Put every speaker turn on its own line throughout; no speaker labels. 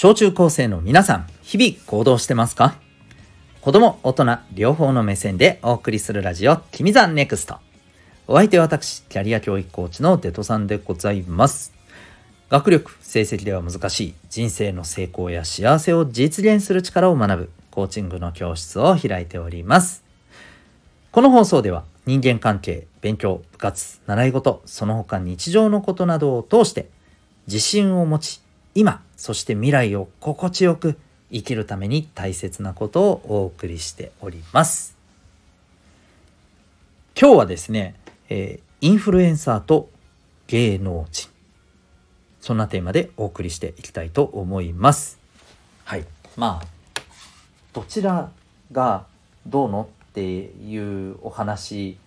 小中高生の皆さん、日々行動してますか？子供、大人、両方の目線でお送りするラジオ、君ザネクスト。お相手は私、キャリア教育コーチのデトさんでございます。学力、成績では難しい人生の成功や幸せを実現する力を学ぶコーチングの教室を開いております。この放送では人間関係、勉強、部活、習い事、その他日常のことなどを通して自信を持ち、今、そして未来を心地よく生きるために大切なことをお送りしております。今日はですね、えー、インフルエンサーと芸能人。そんなテーマでお送りしていきたいと思います。はい。まあ、どちらがどうのっていうお話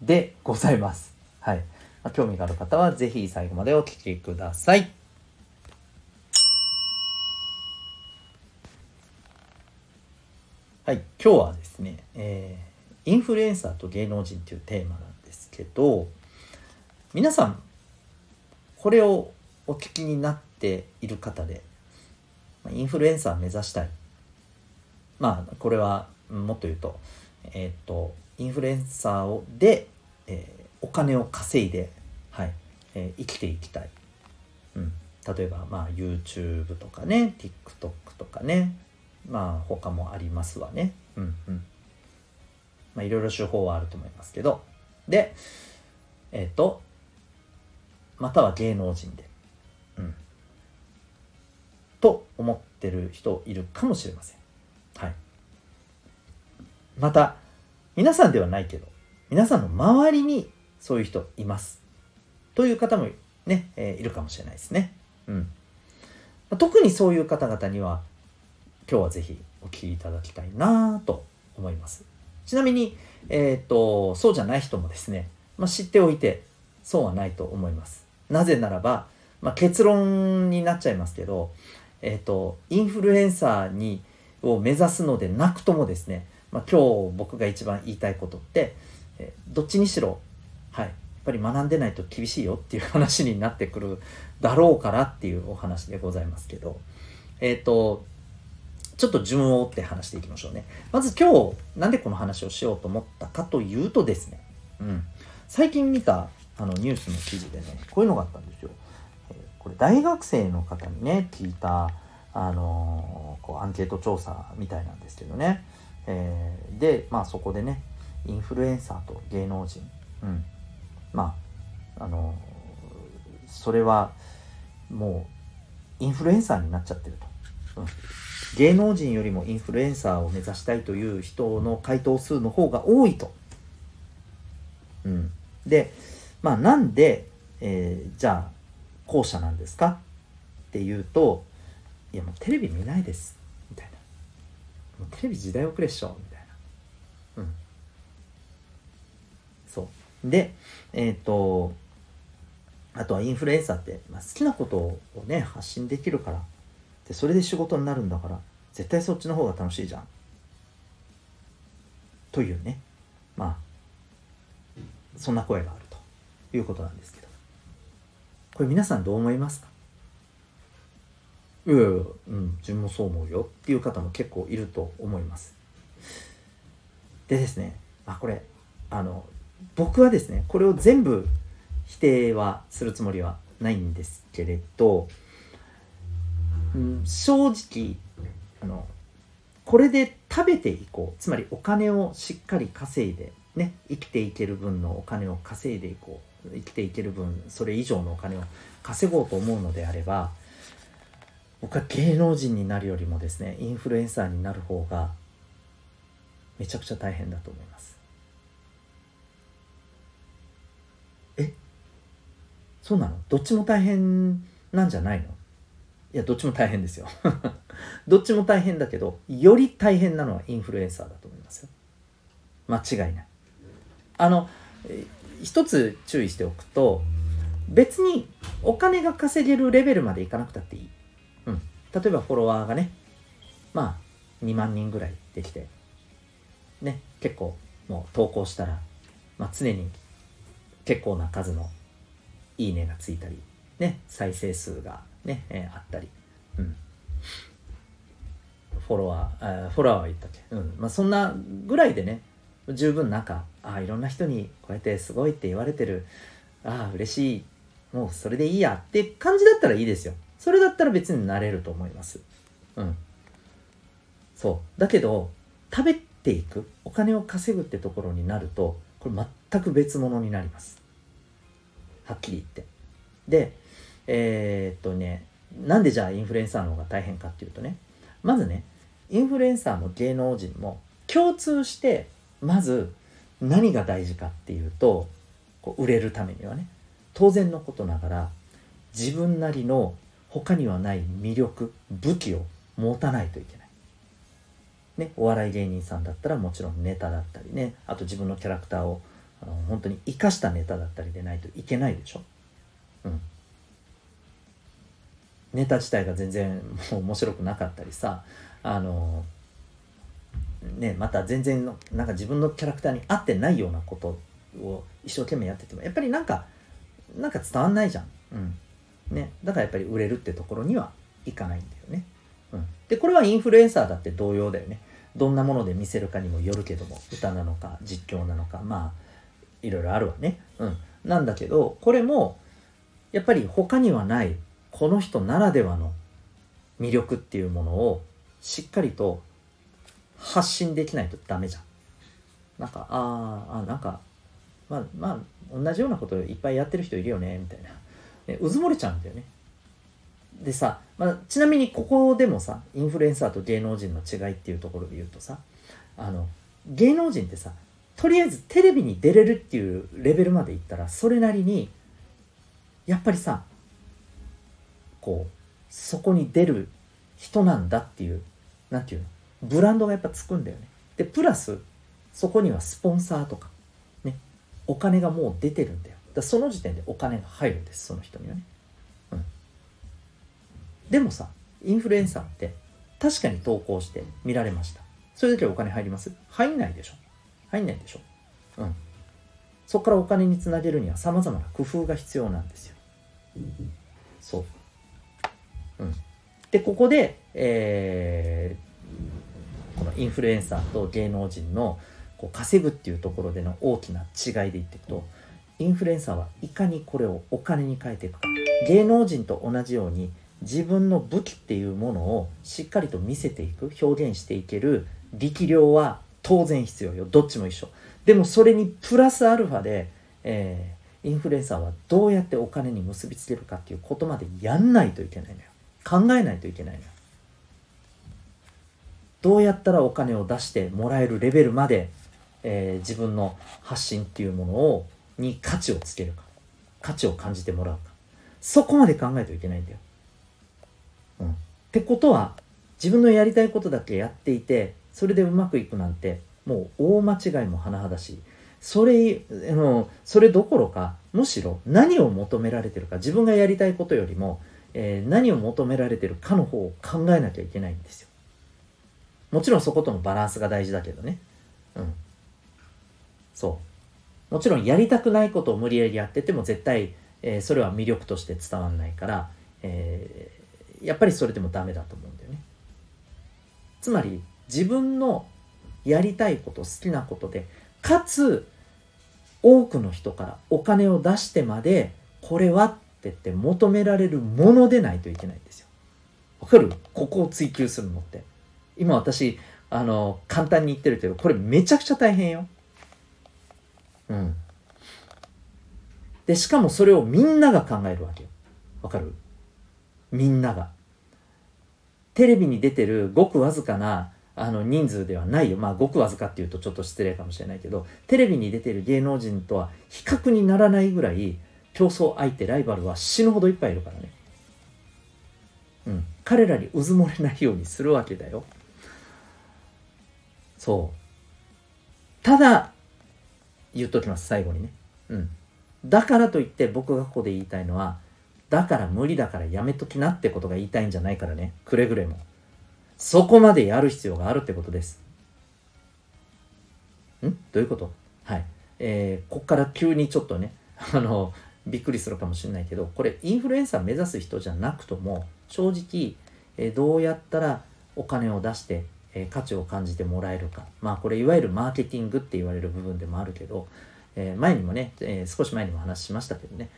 でございます。はい。まあ、興味がある方は是非最後までお聴きください。はい、今日はですね、えー、インフルエンサーと芸能人っていうテーマなんですけど皆さんこれをお聞きになっている方でインフルエンサー目指したい。まあこれはもっと言うとえっ、とインフルエンサーをで、えー、お金を稼いで、はいえ、生きていきたい、うん、例えばまあ YouTube とかね TikTok とかね。まあ他もありますわね。うんうん。まあいろいろ手法はあると思いますけど。で、えっ、ー、と、または芸能人で。うん。と思ってる人いるかもしれません。はい。また、皆さんではないけど、皆さんの周りにそういう人います。という方もね、えー、いるかもしれないですね。うん。特にそういう方々には今日はぜひお聞きいただきたいなと思います。ちなみに、えっ、と、そうじゃない人もですね、まあ、知っておいてそうはないと思います。なぜならば、まあ、結論になっちゃいますけど、えっ、と、インフルエンサーにを目指すのでなくともですね、まあ、今日僕が一番言いたいことって、えー、どっちにしろ、はい、やっぱり学んでないと厳しいよっていう話になってくるだろうからっていうお話でございますけど、えっ、と、ちょっと順を追って話していきましょうね。まず今日、なんでこの話をしようと思ったかというとですね、うん、最近見たあのニュースの記事でね、こういうのがあったんですよ。え、これ大学生の方にね、聞いた、あのー、こうアンケート調査みたいなんですけどね。えー、で、まあそこでね、インフルエンサーと芸能人、うん、まあ、あのそれはもうインフルエンサーになっちゃってると。うん芸能人よりもインフルエンサーを目指したいという人の回答数の方が多いと。うん、で、まあ、なんで、えー、じゃあ後者なんですか？っていうといやもうテレビ見ないです。みたいな。もうテレビ時代遅れっしょ。みたいな。うん。そう。でえっ、ー、とあとはインフルエンサーって、まあ、好きなことをね発信できるからでそれで仕事になるんだから絶対そっちの方が楽しいじゃん。というね。まあそんな声があると。いうことなんですけど。これ皆さんどう思いますか？いやいやうん自分もそう思うよ。っていう方も結構いると思います。でですねあこれあの僕はですねこれを全部否定はするつもりはないんですけれど正直あのこれで食べていこう。つまりお金をしっかり稼いでね生きていける分のお金を稼いでいこう。生きていける分それ以上のお金を稼ごうと思うのであれば僕は芸能人になるよりもですねインフルエンサーになる方がめちゃくちゃ大変だと思います。え？そうなの？どっちも大変なんじゃないの？いやどっちも大変ですよ。どっちも大変だけどより大変なのはインフルエンサーだと思いますよ。間違いない。あの一つ注意しておくと別にお金が稼げるレベルまでいかなくたっていい、うん、例えばフォロワーがねまあ2万人ぐらいできてね結構もう投稿したら、まあ、常に結構な数のいいねがついたりね再生数がね、えー、あったり、うん、フォロワーあフォロワーは言ったっけ、うん。まあ、そんなぐらいでね十分なんかあいろんな人にこうやってすごいって言われてる。ああ嬉しい。もうそれでいいや。って感じだったらいいですよ。それだったら別になれると思います。うん。そう。だけど食べていくお金を稼ぐってところになるとこれ全く別物になります。はっきり言って。でえー、っとねなんでじゃあインフルエンサーの方が大変かっていうとねまずねインフルエンサーも芸能人も共通してまず何が大事かっていうとこう売れるためにはね当然のことながら自分なりの他にはない魅力武器を持たないといけない。ね、お笑い芸人さんだったらもちろんネタだったりねあと自分のキャラクターをあの本当に生かしたネタだったりでないといけないでしょ。うん、ネタ自体が全然もう面白くなかったりさあのねまた全然のなんか自分のキャラクターに合ってないようなことを一生懸命やっててもやっぱりなんかなんか伝わんないじゃん。うんね、だからやっぱり売れるってところにはいかないんだよね。うん、でこれはインフルエンサーだって同様だよね。どんなもので見せるかにもよるけども歌なのか実況なのかまあいろいろあるわね。うん、なんだけどこれもやっぱり他にはないこの人ならではの魅力っていうものをしっかりと発信できないとダメじゃん。なんかああなんかまあまあ同じようなこといっぱいやってる人いるよねみたいな、ね、うずもれちゃうんだよね。でさ、まあ、ちなみにここでもさインフルエンサーと芸能人の違いっていうところで言うとさあの芸能人ってさとりあえずテレビに出れるっていうレベルまでいったらそれなりにやっぱりさこうそこに出る人なんだっていう何て言うの？ブランドがやっぱつくんだよね。でプラスそこにはスポンサーとかねお金がもう出てるんだよ。だその時点でお金が入るんですその人にはね。うん。でもさインフルエンサーって確かに投稿して見られました。それだけお金入ります？入んないでしょ。入んないでしょ。うん。そこからお金につなげるにはさまざまな工夫が必要なんですよ。そう。うん、でここで、えー、このインフルエンサーと芸能人のこう稼ぐっていうところでの大きな違いで言っていくとインフルエンサーはいかにこれをお金に変えていくか。芸能人と同じように自分の武器っていうものをしっかりと見せていく表現していける力量は当然必要よ。どっちも一緒。でもそれにプラスアルファで、えー、インフルエンサーはどうやってお金に結びつけるかっていうことまでやんないといけないのよ。考えないといけないどうやったらお金を出してもらえるレベルまで、えー、自分の発信っていうものをに価値をつけるか。価値を感じてもらうか。そこまで考えていけないんだよ。うん、ってことは自分のやりたいことだけやっていてそれでうまくいくなんてもう大間違いも甚だしそれあのそれどころかむしろ何を求められてるか自分がやりたいことよりもえー、何を求められてるかの方を考えなきゃいけないんですよ。もちろんそことのバランスが大事だけどね。うん。そう。もちろんやりたくないことを無理やりやってても絶対、えー、それは魅力として伝わんないから、えー、やっぱりそれでもダメだと思うんだよね。つまり自分のやりたいこと好きなことでかつ多くの人からお金を出してまでこれはってって求められるものでないといけないんですよ。わかる？ここを追求するのって。今私、あの、簡単に言ってるけど、これめちゃくちゃ大変よ。うん。で、しかもそれをみんなが考えるわけよ。わかる？みんなが。テレビに出てるごくわずかなあの人数ではないよ。まあ、ごくわずかっていうとちょっと失礼かもしれないけど、テレビに出てる芸能人とは比較にならないぐらい、競争相手ライバルは死ぬほどいっぱいいるからね。うん。彼らにうずもれないようにするわけだよ。そう。ただ言っときます最後にね。うん。だからといって僕がここで言いたいのはだから無理だからやめときなってことが言いたいんじゃないからね。くれぐれも。そこまでやる必要があるってことです。ん？どういうこと？はい。えー、こっから急にちょっとねあのびっくりするかもしれないけどこれインフルエンサー目指す人じゃなくとも正直、えどうやったらお金を出して、え価値を感じてもらえるか。まあこれいわゆるマーケティングって言われる部分でもあるけど、え前にもね、え少し前にも話しましたけどね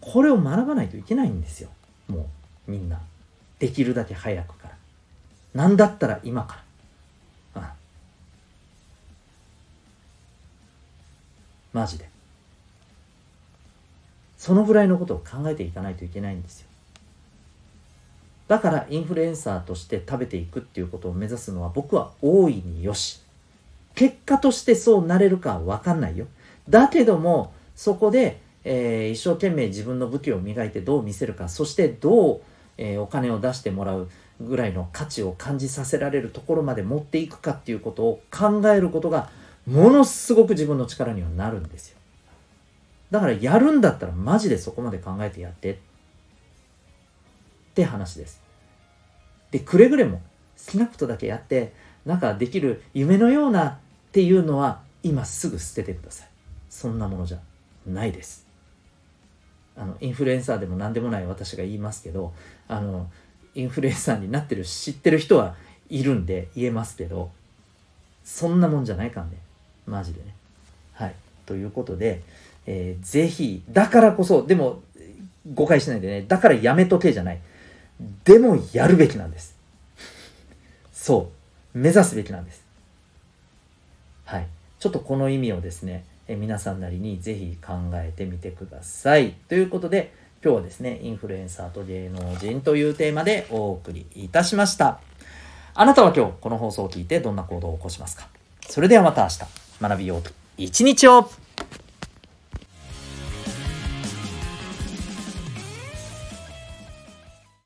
これを学ばないといけないんですよ。もうみんな。できるだけ早くから。何だったら今から。うんマジで。そのぐらいのことを考えていかないといけないんですよ。だからインフルエンサーとして食べていくっていうことを目指すのは僕は大いによし。結果としてそうなれるかは分かんないよ。だけどもそこで、えー、一生懸命自分の武器を磨いてどう見せるかそしてどう、えー、お金を出してもらうぐらいの価値を感じさせられるところまで持っていくかっていうことを考えることがものすごく自分の力にはなるんですよ。だからやるんだったらマジでそこまで考えてやって。って話です。でくれぐれも好きなことだけやってなんかできる夢のようなっていうのは今すぐ捨ててください。そんなものじゃないです。あのインフルエンサーでも何でもない私が言いますけどあのインフルエンサーになってる知ってる人はいるんで言えますけどそんなもんじゃないかんね。マジでね。はい。ということで、えー、ぜひだからこそでも誤解しないでね。だからやめとけじゃない。でもやるべきなんです。そう。目指すべきなんです。はい。ちょっとこの意味をですねえ皆さんなりにぜひ考えてみてください。ということで今日はですねインフルエンサーと芸能人というテーマでお送りいたしました。あなたは今日この放送を聞いてどんな行動を起こしますか？それではまた明日。学びようと。一日を